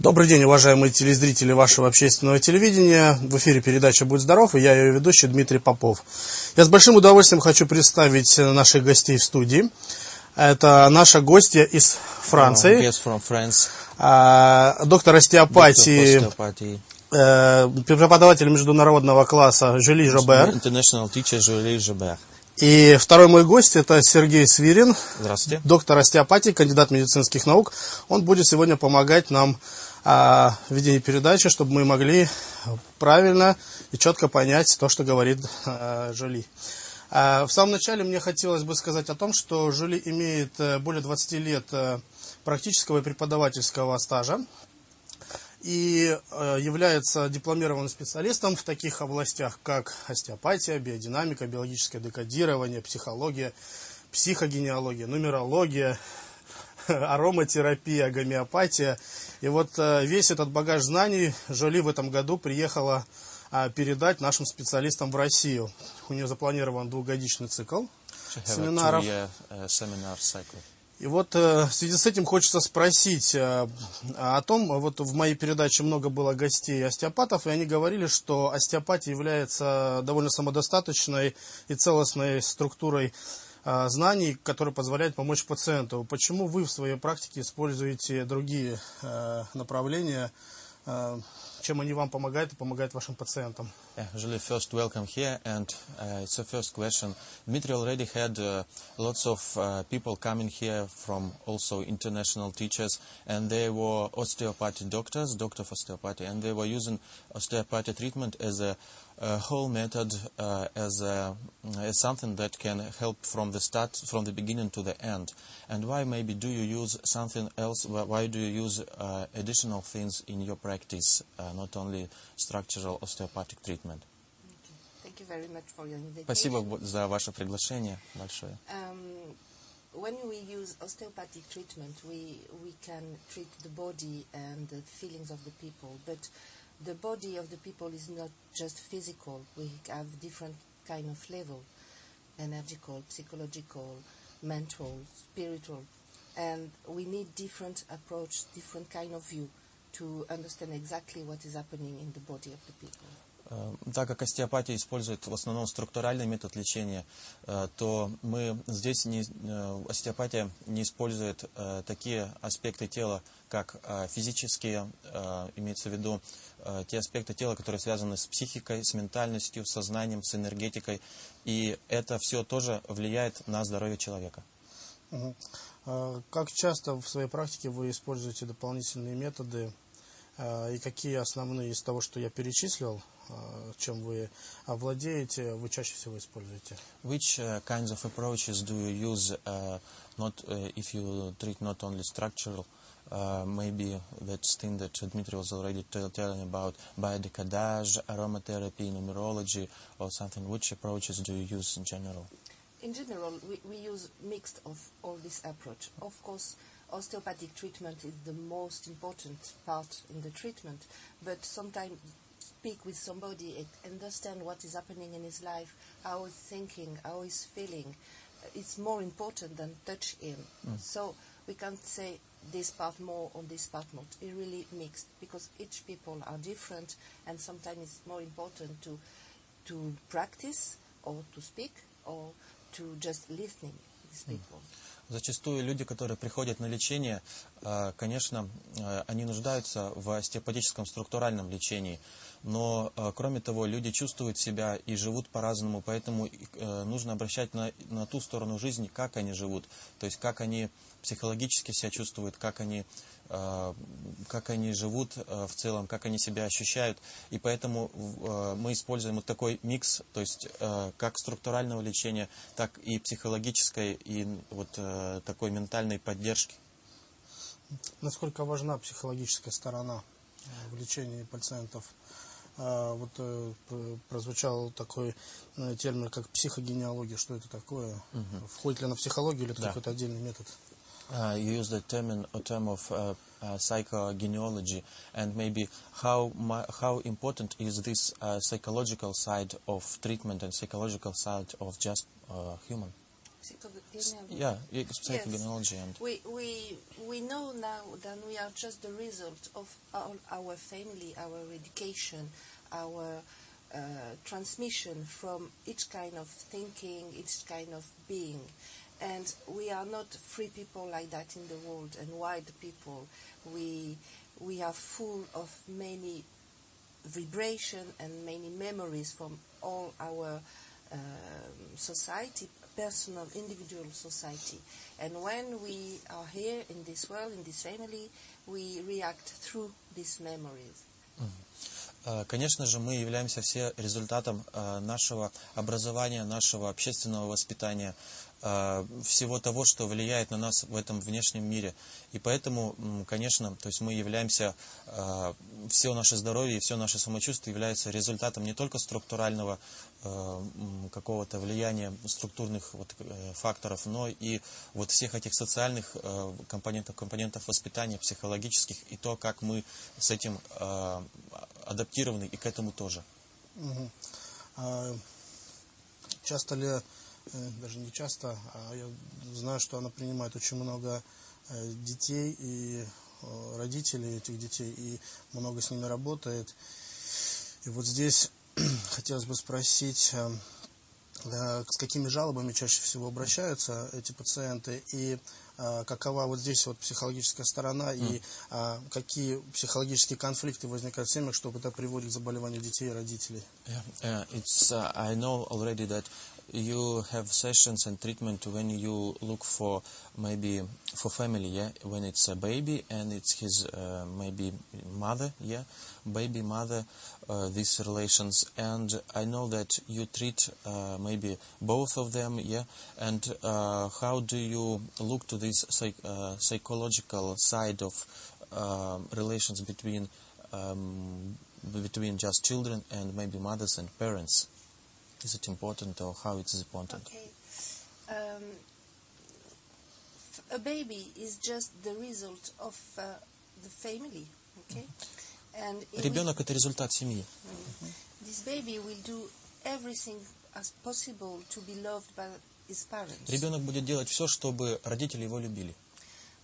Добрый день, уважаемые телезрители вашего общественного телевидения. В эфире передача «Будь здоров» и я ее ведущий Дмитрий Попов. Я с большим удовольствием хочу представить наших гостей в студии. Это наша гостья из Франции, Guest from France, а, доктор остеопатии, э, преподаватель международного класса Жюли Жобер. И второй мой гость это Сергей Свирин, Здравствуйте. доктор остеопатии, кандидат медицинских наук. Он будет сегодня помогать нам а, в ведении передачи, чтобы мы могли правильно и четко понять то, что говорит а, Жюли. А, в самом начале мне хотелось бы сказать о том, что Жюли имеет э, более 20 лет э, практического и преподавательского стажа и э, является дипломированным специалистом в таких областях, как остеопатия, биодинамика, биологическое декодирование, психология, психогенеалогия, нумерология, ароматерапия, гомеопатия. И вот э, весь этот багаж знаний Жоли в этом году приехала а, передать нашим специалистам в Россию. У нее запланирован двухгодичный цикл семинаров. И вот э, в связи с этим хочется спросить э, о том, вот в моей передаче много было гостей остеопатов, и они говорили, что остеопатия является довольно самодостаточной и целостной структурой э, знаний, которая позволяет помочь пациенту. Почему вы в своей практике используете другие направления, чем они вам помогают и помогают вашим пациентам? Yeah, Julie, first welcome here, and uh, it's the first question. Dmitry already had uh, lots of uh, people coming here from also international teachers, and they were osteopathy doctors, doctor of osteopathy, and they were using osteopathy treatment as a, a whole method, uh, as, a, as something that can help from the start, from the beginning to the end. And why maybe do you use something else? Why why do you use uh, additional things in your practice, uh, not only structural osteopathic treatment? Thank you very much for your invitation. Спасибо бо- за ваше приглашение большое. Um, when we use osteopathic treatment, we, we can treat the body and the feelings of the people, but the body of the people is not just physical. We have different kind of level, energical, psychological, mental, spiritual, and we need different approach, different kind of view to understand exactly what is happening in the body of the people. Э, Так как остеопатия использует в основном структуральный метод лечения, э, то мы здесь не, э, остеопатия не использует такие аспекты тела, как физические, имеется в виду те аспекты тела, которые связаны с психикой, с ментальностью, с сознанием, с энергетикой. И это все тоже влияет на здоровье человека. Как часто в своей практике вы используете дополнительные методы и какие основные из того, что я перечислил, чем вы овладеете, вы чаще всего используете? Which uh, kinds of approaches do you use? Uh, not uh, if you treat not only structural, uh, maybe that's thing that Dmitry was already tell, telling about biodecodage, aromatherapy, numerology, or something. Which approaches do you use in general? In general, we, we use mixed of all this approach. Of course, osteopathic treatment is the most important part in the treatment, but sometimes speak with somebody and understand what is happening in his life, how he's thinking, how he's feeling. It's more important than touch him. Mm. So we can't say this part more or this part not. It really mixed because each people are different, and sometimes it's more important to to practice or to speak or to just listening these mm. people. Зачастую люди, которые приходят на лечение, э, конечно, э, они нуждаются в остеопатическом структуральном лечении. Но, э, кроме того, люди чувствуют себя и живут по-разному, поэтому нужно обращать на, на ту сторону жизни, как они живут. То есть, как они психологически себя чувствуют, как они, как они живут в целом, как они себя ощущают. И поэтому мы используем вот такой микс, то есть как структурального лечения, так и психологической, и вот такой ментальной поддержки. Насколько важна психологическая сторона э, в лечении пациентов? Вот э, пр- прозвучал такой э, термин, как психогенеалогия. Что это такое? Входит ли она в психологию или это Да. какой-то отдельный метод? Uh, you use the term, in, a term of uh, uh, psychogenealogy, and maybe how how important is this uh, psychological side of treatment and psychological side of just uh, human? Yeah, it's psychogenealogy and We, we, we know now that we are just the result of all our family, our education, our uh, transmission from each kind of thinking, each kind of being. And we are not free people like that in the world and wild people. We, we are full of many vibration and many memories from all our um, society, personal, individual society. And when we are here in this world, in this family, we react through these memories. Э, Конечно же, мы являемся все результатом э, нашего образования, нашего общественного воспитания, э, всего того, что влияет на нас в этом внешнем мире. И поэтому, конечно, то есть мы являемся, все наше здоровье и все наше самочувствие является результатом не только структурального какого-то влияния структурных вот, э, факторов, но и вот всех этих социальных э, компонентов, компонентов воспитания, психологических, и то, как мы с этим э, адаптированы и к этому тоже. Мгм. А часто ли, э, даже не часто, а я знаю, что она принимает очень много э, детей и э, родителей этих детей, и много с ними работает. И вот здесь хотелось бы спросить, э, э, с какими жалобами чаще всего обращаются эти пациенты, и э, какова вот здесь вот психологическая сторона, и э, какие психологические конфликты возникают в семьях, что это приводит к заболеванию детей и родителей. Yeah, uh, it's. Uh, I know already that you have sessions and treatment when you look for maybe for family, yeah, when it's a baby and it's his uh, maybe mother, yeah, baby mother, uh, these relations, and I know that you treat uh, maybe both of them, yeah, and uh, how do you look to this psych, uh, psychological side of um relations between um, between just children and maybe mothers and parents? Is it important or how it is important? Okay. Um, a baby is just the result of uh, the family, okay? And Ребенок это результат семьи. this baby will do everything as possible to be loved by his parents. Ребенок будет делать все, чтобы родители его любили.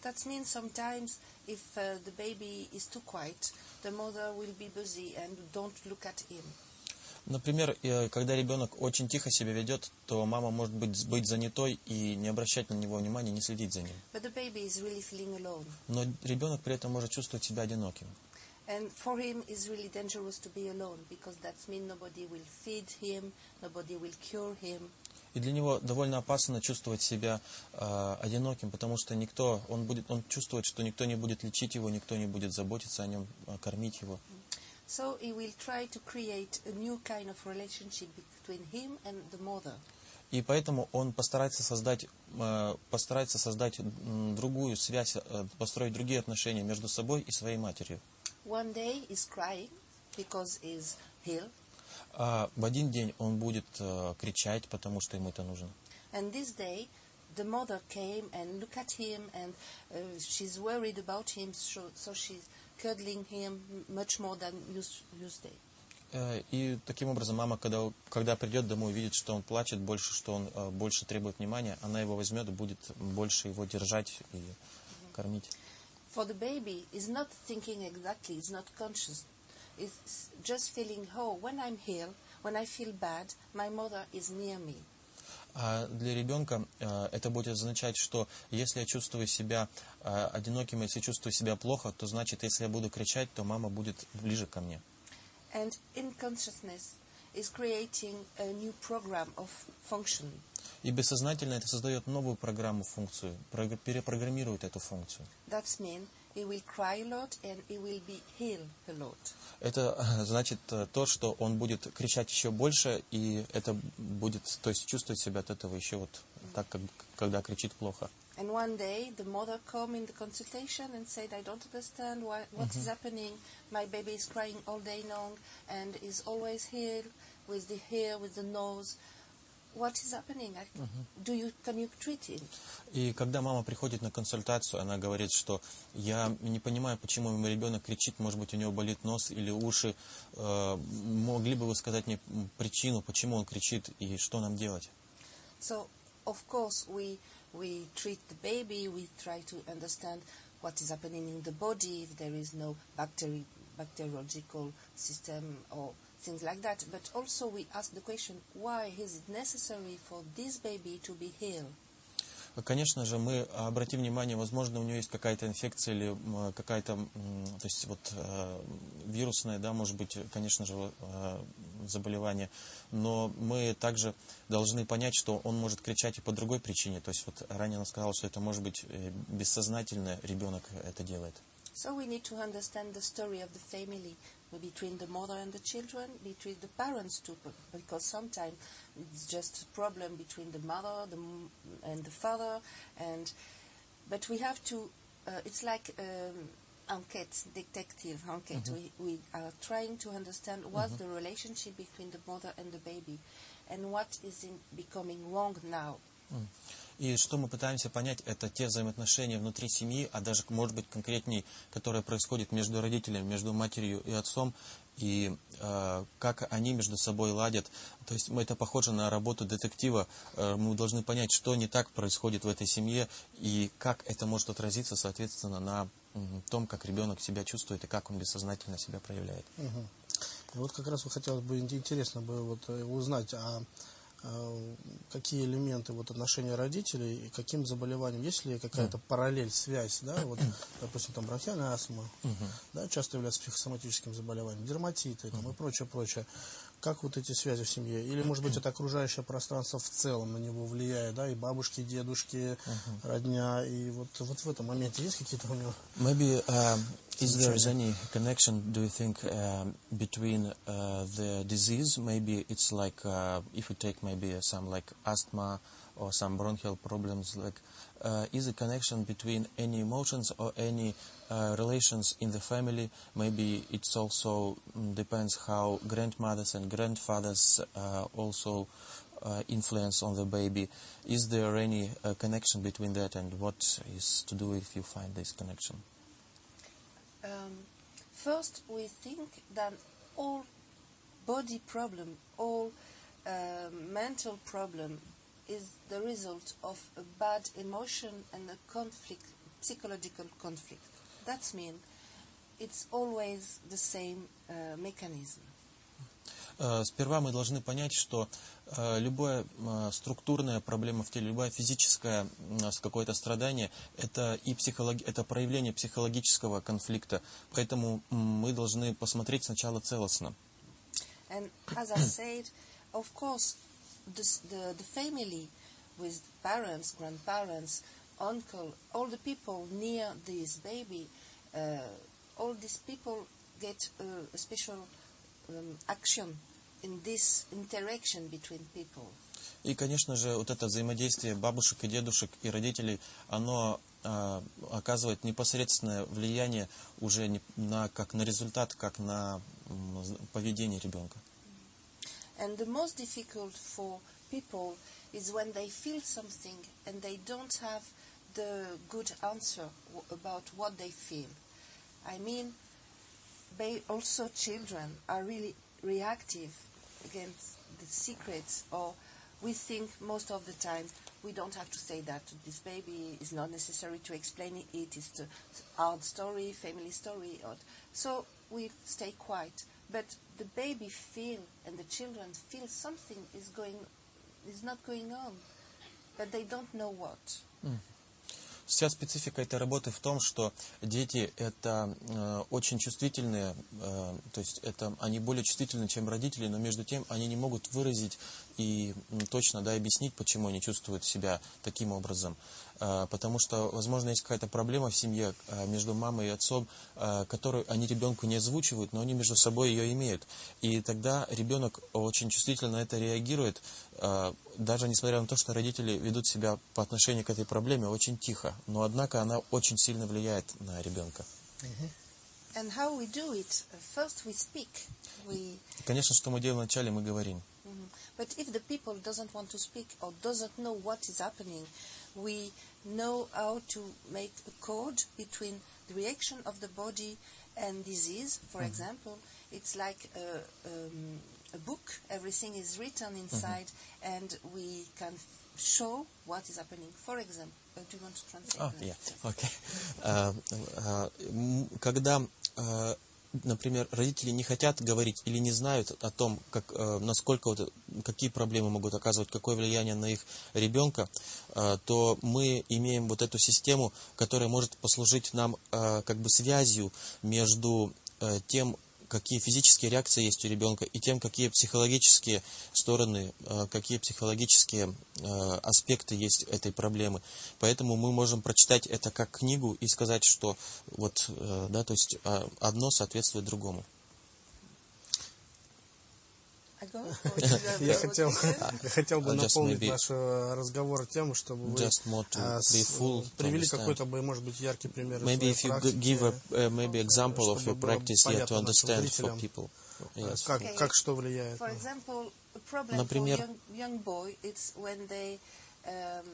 That means sometimes if uh, the baby is too quiet, the mother will be busy and don't look at him. Например, э, когда ребенок очень тихо себя ведет, то мама может быть, быть занятой и не обращать на него внимания, не следить за ним. Really. Но ребенок при этом может чувствовать себя одиноким. And for him, it's really dangerous to be alone because that means nobody will feed him, nobody will cure him. И для него довольно опасно чувствовать себя э, одиноким, потому что никто, он будет, он чувствует, что никто не будет лечить его, никто не будет заботиться о нем, э, кормить его. So he will try to create a new kind of relationship between him and the mother. И поэтому он постарается создать, э, постарается создать м, другую связь, э, построить другие отношения между собой и своей матерью. One day he's crying because he's ill, А в один день он будет э, кричать, потому что ему это нужно. and this day the mother came and looked at him and uh, she's worried about him, so, so she's cuddling him much more than us- Tuesday. Э, И таким образом мама, когда, когда придет домой, увидит, что он плачет больше, что он э, больше требует внимания, она его возьмет и будет больше его держать и кормить. For the baby, is not thinking exactly, it's not conscious. It's just feeling, oh, when I'm ill, when I feel bad, my mother is near me. А для ребенка э, это будет означать, что если я чувствую себя э, одиноким, если чувствую себя плохо, то значит, если я буду кричать, то мама будет ближе ко мне. And in consciousness is creating a new program of function. И бессознательно это создает новую программу, функцию, прог- перепрограммирует эту функцию. That means he will cry a lot and he will be ill a lot. Это э, значит э, то, что он будет кричать еще больше, и это будет, то есть чувствовать себя от этого еще вот так, как когда кричит плохо. And one day the mother come in the consultation and said, I don't understand why, what is happening. My baby is crying all day long and is always here with the hair, with the nose. What is happening? Do you can you treat him? И когда мама приходит на консультацию, она говорит, что я не понимаю, почему мой ребенок кричит, может быть, у него болит нос или уши. Э, могли бы вы сказать мне причину, почему он кричит и что нам делать? So of course, we we treat the baby. We try to understand what is happening in the body if there is no bacteri- bacteriological system or things like that. But also, we ask the question: Why is it necessary for this baby to be healed? Конечно же, мы обратим внимание, возможно, у нее есть какая-то инфекция или какая-то, то есть вот э, вирусное, да, может быть, конечно же, э, заболевание. Но мы также должны понять, что он может кричать и по другой причине. То есть вот ранее она сказала, что это может быть э, бессознательно ребенок это делает. So we need to understand the story of the family between the mother and the children, between the parents too, because sometimes it's just a problem between the mother the, m- and the father, and but we have to. Uh, it's like um, enquete, detective enquete. We, we are trying to understand what's the relationship between the mother and the baby, and what is in becoming wrong now. И что мы пытаемся понять, это те взаимоотношения внутри семьи, а даже, может быть, конкретней, которые происходят между родителями, между матерью и отцом, и э, как они между собой ладят. То есть мы, это похоже на работу детектива. Э, мы должны понять, что не так происходит в этой семье, и как это может отразиться, соответственно, на том, как ребенок себя чувствует и как он бессознательно себя проявляет. И вот как раз хотелось бы интересно бы вот э, узнать, а, какие элементы вот отношения родителей и каким заболеваниям, есть ли какая-то параллель, связь, да, вот, допустим, там бронхиальная астма, да, часто является психосоматическим заболеванием, дерматиты там, и прочее, прочее. Как вот эти связи в семье? Или, может быть, это окружающее пространство в целом на него влияет, да, и бабушки, и дедушки, родня, и вот, вот в этом моменте есть какие-то у него Maybe um, is there any connection? Do you think um, between uh, the disease? Maybe it's like uh, if you take maybe some like asthma or some bronchial problems. Like, uh, is a connection between any emotions or any uh, relations in the family? Maybe it's also mm, depends how grandmothers and grandfathers uh, also. Uh, influence on the baby. Is there any uh, connection between that, and what is to do if you find this connection? Um, first, we think that all body problem, all um mental problem, is the result of a bad emotion and a conflict, psychological conflict. That means it's always the same uh, mechanism. Э, Сперва мы должны понять, что э, любая структурная проблема в теле, любая физическая какое-то страдание, это и психологи- это проявление психологического конфликта. Поэтому мы должны посмотреть сначала целостно. And as I said, of course, this, the, the family with parents, grandparents, uncle, all the people near this baby, uh, all these people get uh, a special um, action in this interaction between people. И, конечно же, вот это взаимодействие бабушек и дедушек и родителей, оно э, оказывает непосредственное влияние уже не- на, как на результат, как на м, поведение ребенка. And the most difficult for people is when they feel something and they don't have the good answer w- about what they feel. I mean, they also children are really reactive against the secrets, or we think most of the time we don't have to say that to this baby. It's not necessary to explain it. It is a hard story, family story, or so we stay quiet. But the baby feel and the children feel something is going is not going on, but they don't know what. Вся специфика этой работы в том, что дети это э, очень чувствительные, э, то есть это они более чувствительны, чем родители, но между тем они не могут выразить и точно да, объяснить, почему они чувствуют себя таким образом. Э, потому что, возможно, есть какая-то проблема в семье э, между мамой и отцом, э, которую они ребенку не озвучивают, но они между собой ее имеют. И тогда ребенок очень чувствительно на это реагирует, даже несмотря на то, что родители ведут себя по отношению к этой проблеме очень тихо, но однако она очень сильно влияет на ребенка. And how we do it? First, we speak. We Конечно, что мы делаем вначале, мы говорим. But if the people doesn't want to speak or doesn't know what is happening, we know how to make a code between the reaction of the body and disease. For example, it's like a, um, a book. Everything is written inside, and we can show what is happening. For example, uh, do you want to translate? А, that? yeah, окей. А, а, м, Когда, а, например, родители не хотят говорить или не знают о том, как, а, насколько вот, какие проблемы могут оказывать, какое влияние на их ребенка, а, то мы имеем вот эту систему, которая может послужить нам а, как бы связью между тем, какие физические реакции есть у ребенка, и тем, какие психологические стороны, э, какие психологические э, аспекты есть этой проблемы. Поэтому мы можем прочитать это как книгу и сказать, что вот, э, да, то есть э, одно соответствует другому. I go? Or do you have Я хотел, хотел бы Uh, наполнить maybe- наш э, разговор тем, чтобы вы э, привели какой-то, может быть, яркий пример Maybe if you give a uh, maybe example of your practice here to understand for people. э, Yes. как, Okay. как что влияет. For example, a problem Например- for young, young boy, it's when they um,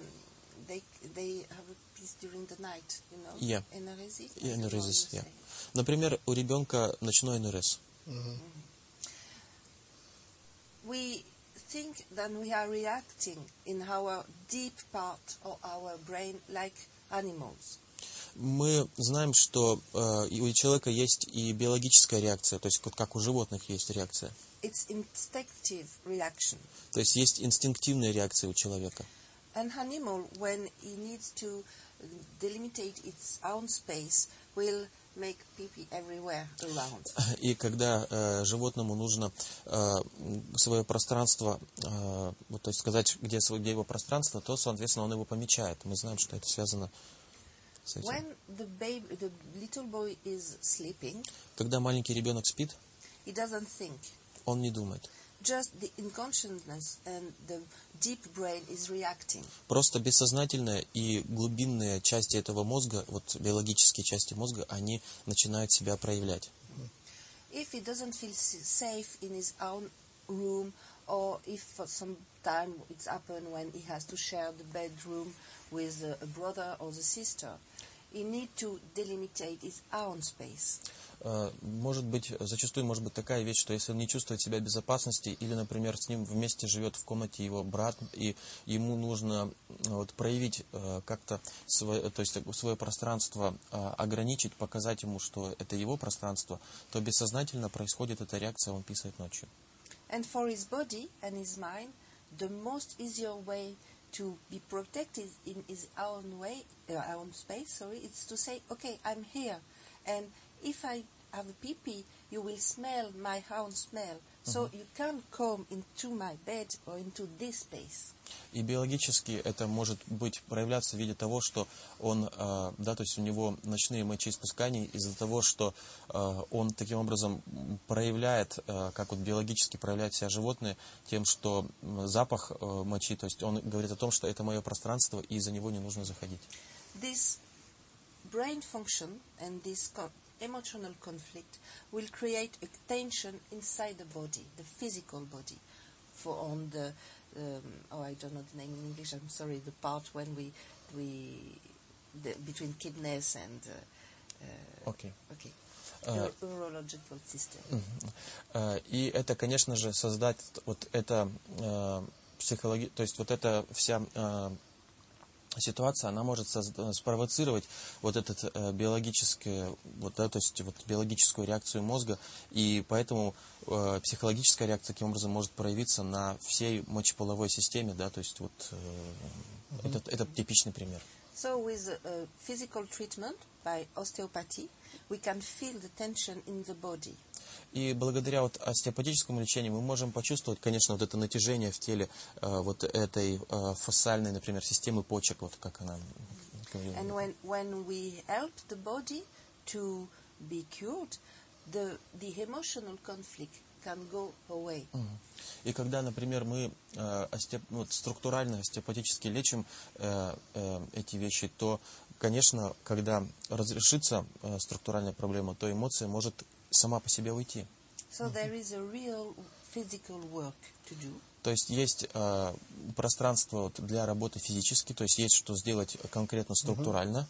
they they have a piece during the night, you know. Yeah. Enaresis? I Yeah, you yeah. Например, у ребенка ночной НРС. We think that we are reacting in our deep part of our brain like animals. Мы знаем, что э, у человека есть и биологическая реакция, то есть как у животных есть реакция. It's instinctive reaction. То есть есть инстинктивная реакция у человека. An animal, when he needs to delimitate its own space, will make pee-pee everywhere around. И когда э, животному нужно э, свое пространство, э, вот, то есть сказать, где, свое, где его пространство, то, соответственно, он его помечает. Мы знаем, что это связано с этим. When the baby, the little boy is sleeping, Когда маленький ребенок спит, he doesn't think. он не думает. Just the unconsciousness and the deep brain is reacting. Просто бессознательная и глубинные части этого мозга, вот биологические части мозга, они начинают себя проявлять. If he doesn't feel s- safe in his own room, or if for some time it's happened when he has to share the bedroom with a, a brother or the sister, he need to delimitate his own space. Э, Может быть, зачастую может быть такая вещь, что если он не чувствует себя в безопасности, или, например, с ним вместе живет в комнате его брат, и ему нужно э, вот, проявить э, как-то свое, то есть свое пространство ограничить, показать ему, что это его пространство, то бессознательно происходит эта реакция, он писает ночью. And for his body and his mind, the most easier way to be protected in his own way, uh, own space, sorry, it's to say, okay, I'm here, and if I have a pee-pee, you will smell my own smell, so you can't come into my bed or into this space. И биологически это может быть проявляться в виде того, что он, э, да, то есть у него ночные мочеиспускания из-за того, что э, он таким образом проявляет, э, как вот биологически проявляют себя животные, тем, что запах мочи, то есть он говорит о том, что это мое пространство, и за него не нужно заходить. This brain function and this emotional conflict will create a tension inside the body, the physical body, for on the um, oh I don't know the name in English. I'm sorry. The part when we we the, between kidneys and uh, uh, Окей. okay, Uh, Uro- urological system. Э, И это, конечно же, создать вот это э, психологи... то есть вот эта вся э, ситуация, она может созда- спровоцировать вот этот э, биологическое, вот, да, то есть вот биологическую реакцию мозга, и поэтому э, психологическая реакция таким образом может проявиться на всей мочеполовой системе, да, то есть вот э, это, это типичный пример. So with uh, physical treatment by osteopathy, we can feel the tension in the body. И благодаря вот остеопатическому лечению мы можем почувствовать, конечно, вот это натяжение в теле э, вот этой э, фасциальной, например, системы почек, вот как она говорила. And when, when we help the body to be cured, the, the emotional conflict can go away. И когда, например, мы э, остеоп- ну, вот структурально, остеопатически лечим э, э, эти вещи, то, конечно, когда разрешится э, структуральная проблема, то эмоция может сама по себе уйти. So there is a real physical work to do. То есть есть э, пространство для работы физически, то есть есть что сделать конкретно структурально.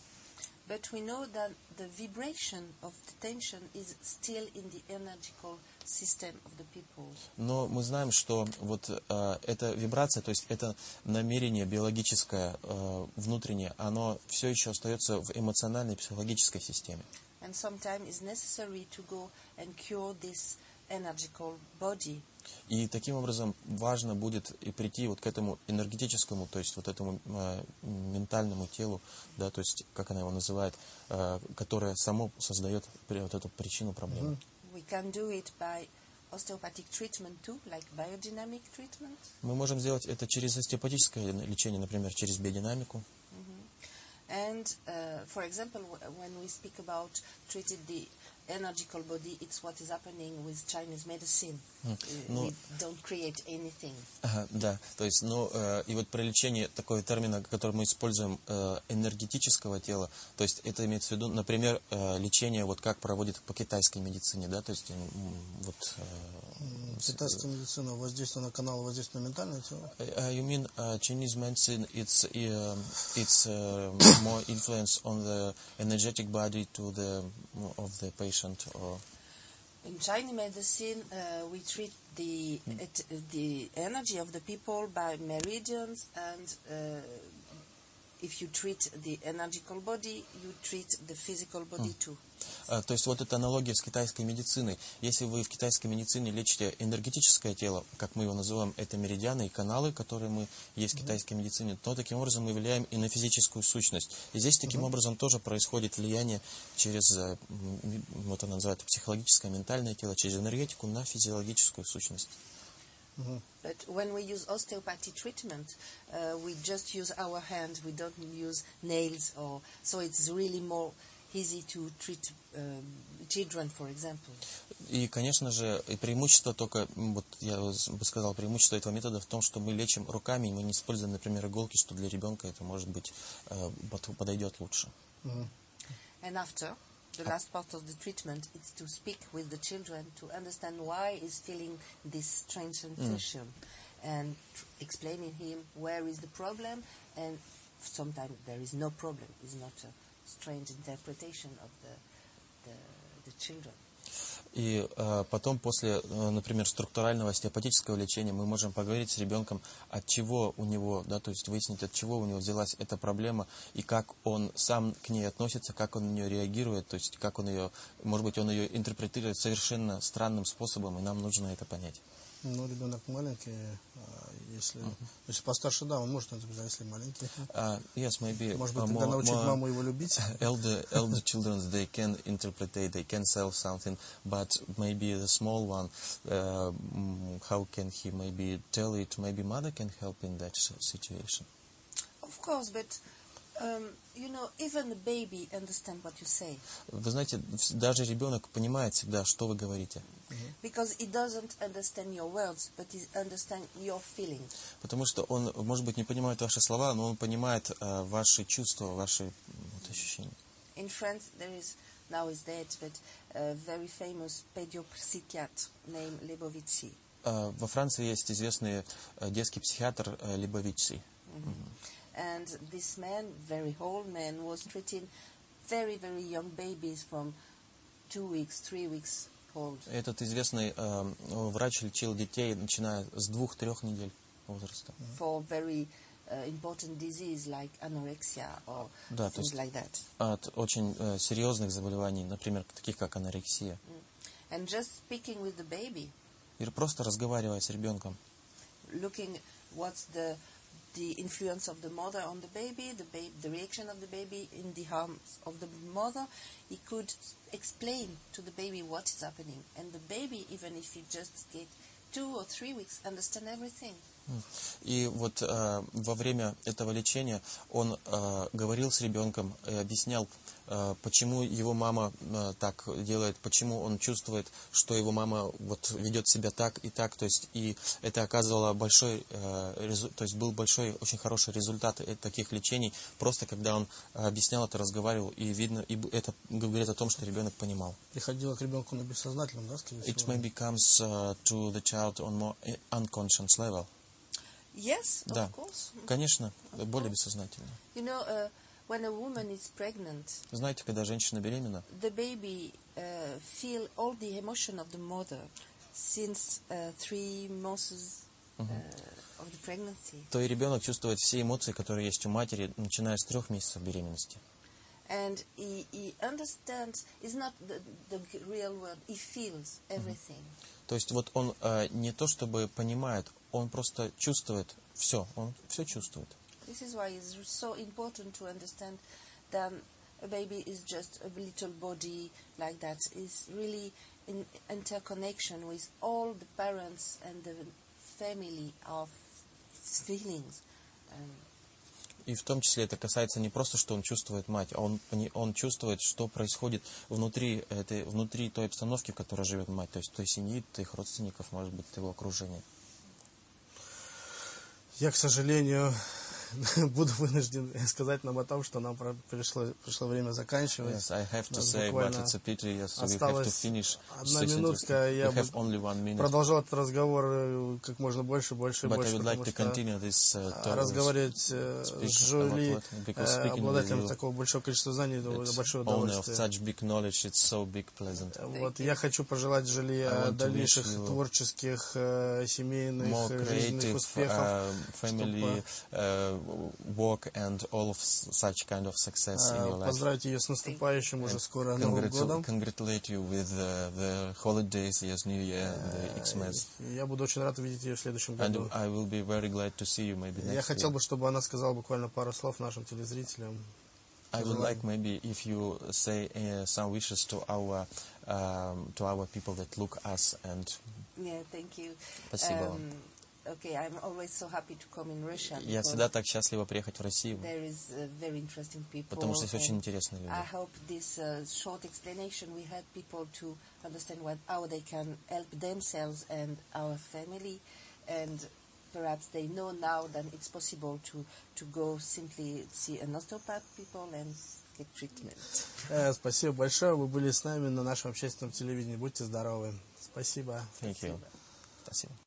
but we know that the vibration of the tension is still in the energetical system of the people. Но мы знаем, что вот э, эта вибрация, то есть это намерение биологическое, э, внутреннее, оно все еще остается в эмоциональной и психологической системе. And sometimes it's necessary to go and cure this energical body. И таким образом важно будет и прийти вот к этому энергетическому, то есть вот этому э, ментальному телу, да, то есть как она его называет, э, которое само создает вот эту причину проблемы. We can do it by osteopathic treatment too, like biodynamic treatment. Мы можем сделать это через остеопатическое лечение, например, через биодинамику. And uh, for example, when we speak about treating the energical body, it's what is happening with Chinese medicine. Uh, no. We don't create anything. Ага, да, то есть, ну, э, и вот про лечение такого термина, который мы используем, э, энергетического тела, то есть это имеется в виду, например, э, лечение, вот как проводит по китайской медицине, да, то есть, вот... э, Китайская медицина воздействие на канал, воздействие на ментальное тело. Uh, you mean uh, Chinese medicine? It's um, it's uh, more influence on the energetic body to the of the patient, or? In Chinese medicine, uh, we treat the it, the energy of the people by meridians, and uh, if you treat the energical body, you treat the physical body too. А, То есть вот эта аналогия с китайской медициной. Если вы в китайской медицине лечите энергетическое тело, как мы его называем, это меридианы и каналы, которые мы есть в китайской медицине, то таким образом мы влияем и на физическую сущность. И здесь таким образом тоже происходит влияние через, э, вот она называется, психологическое, ментальное тело, через энергетику на физиологическую сущность. But when we use osteopathy treatment, uh, we just use our hands. We don't use nails, or so it's really more easy to treat um, children, for example. И, конечно же, и преимущество только, вот я бы сказал, преимущество этого метода в том, что мы лечим руками, и мы не используем, например, иголки, что для ребенка это может быть э, под- подойдет лучше. And after the last part of the treatment, is to speak with the children to understand why he's feeling this strange mm. sensation, and tr- explaining him where is the problem, and sometimes there is no problem. It's not a strange interpretation of the the, the children. И э, потом, после, э, например, структурального остеопатического лечения, мы можем поговорить с ребенком, от чего у него, да, то есть выяснить, от чего у него взялась эта проблема, и как он сам к ней относится, как он на нее реагирует, то есть как он ее, может быть, он ее интерпретирует совершенно странным способом, и нам нужно это понять. Ну, ребенок маленький, а если, если постарше, да, он может это взять, если маленький. Uh, yes, maybe Может uh, быть, тогда more- научить more- маму его любить. elder elder children they can interpret they can sell something but maybe the small one uh, mm, how can he maybe tell it maybe mother can help in that s- situation Of course, but um, you know, even the baby understand what you say. Вы знаете даже ребенок понимает всегда что вы говорите. Because he doesn't understand your words, but he understand your feelings. потому что он может быть не понимает ваши слова но он понимает э, ваши чувства ваши вот, ощущения. In France, there is now is dead, but a very famous pediopsychiater named Lebovici. Э, во Франции есть известный э, детский психиатр э, Либовичи And this man, very old man, was treating very, very young babies from two weeks, three weeks old. этот известный э, врач лечил детей начиная с двух-трех недель возраста for very uh, important disease like anorexia or Да, то things есть- like that. от очень э, серьезных заболеваний, например, таких как анорексия. And just speaking with the baby, Или просто разговаривая с ребенком, looking what's the the influence of the mother on the baby, the baby, the reaction of the baby in the arms of the mother, he could explain to the baby what is happening, and the baby, even if he just get two or three weeks, understand everything. И вот э, во время этого лечения он э, говорил с ребенком и объяснял, э, почему его мама э, так делает, почему он чувствует, что его мама вот ведет себя так и так, то есть и это оказывало большой, э, резу- то есть был большой, очень хороший результат э- таких лечений, просто когда он объяснял это, разговаривал, и видно, и это говорит о том, что ребенок понимал. Приходило к ребенку на бессознательном, да, скорее It всего. maybe comes uh, to the child on more unconscious level. Yes, Да. of course. Конечно, более бессознательно. You know, uh, when a woman is pregnant, Знаете, когда женщина беременна, the baby uh, feel all the emotion of the mother since uh, three months uh, of the pregnancy. то и ребенок чувствует все эмоции, которые есть у матери, начиная с трех месяцев беременности. And he, he understands, it's not the, the real word, he feels everything. То есть вот он э, не то чтобы понимает, он просто чувствует все, он все чувствует. This is why it's so important to understand that a baby is just a little body like that. It's really in interconnection with all the parents and the family of feelings. Um, И в том числе это касается не просто, что он чувствует мать, а он, он чувствует, что происходит внутри, этой, внутри той обстановки, в которой живет мать, то есть той семьи, твоих родственников, может быть, твоего окружения. Я, к сожалению, буду вынужден сказать нам о том, что нам про- пришло, пришло время заканчивать. Yes, I have to say, but it's a pity, yes, so we have to finish. одна минутка, я have only one minute, Продолжал этот разговор э, как можно больше, больше и but I больше, would like потому to что continue this uh, разговаривать с with обладателем такого большого количества знаний, большое of удовольствие. such big knowledge, it's so big pleasant. Вот, я хочу пожелать to дальнейших творческих, семейных, жизненных успехов. family uh, work and all of s- such kind of success in Э, your life. Поздравить ее с наступающим уже And скоро Новым congratu- годом. congratulate you with uh, the holidays, yes, New Year, and the Xmas. И Я буду очень рад увидеть ее в следующем And году. I will be very glad to see you maybe Я next хотел year. бы, чтобы она сказала буквально пару слов нашим телезрителям. I would Желаю. like maybe if you say uh, some wishes to our um, to our people that look us and yeah, thank you. Спасибо вам. Um, okay, I'm always so happy to come in Russia я because всегда так счастлива приехать в Россию, there is uh, very interesting people. потому что здесь очень and интересные люди. I hope this uh, short explanation will help people to understand what, how they can help themselves and our family, and perhaps they know now that it's possible to, to go simply see an osteopath people and get treatment. Э, Спасибо большое. Вы были с нами на нашем общественном телевидении. Будьте здоровы. Спасибо. Thank you. Спасибо.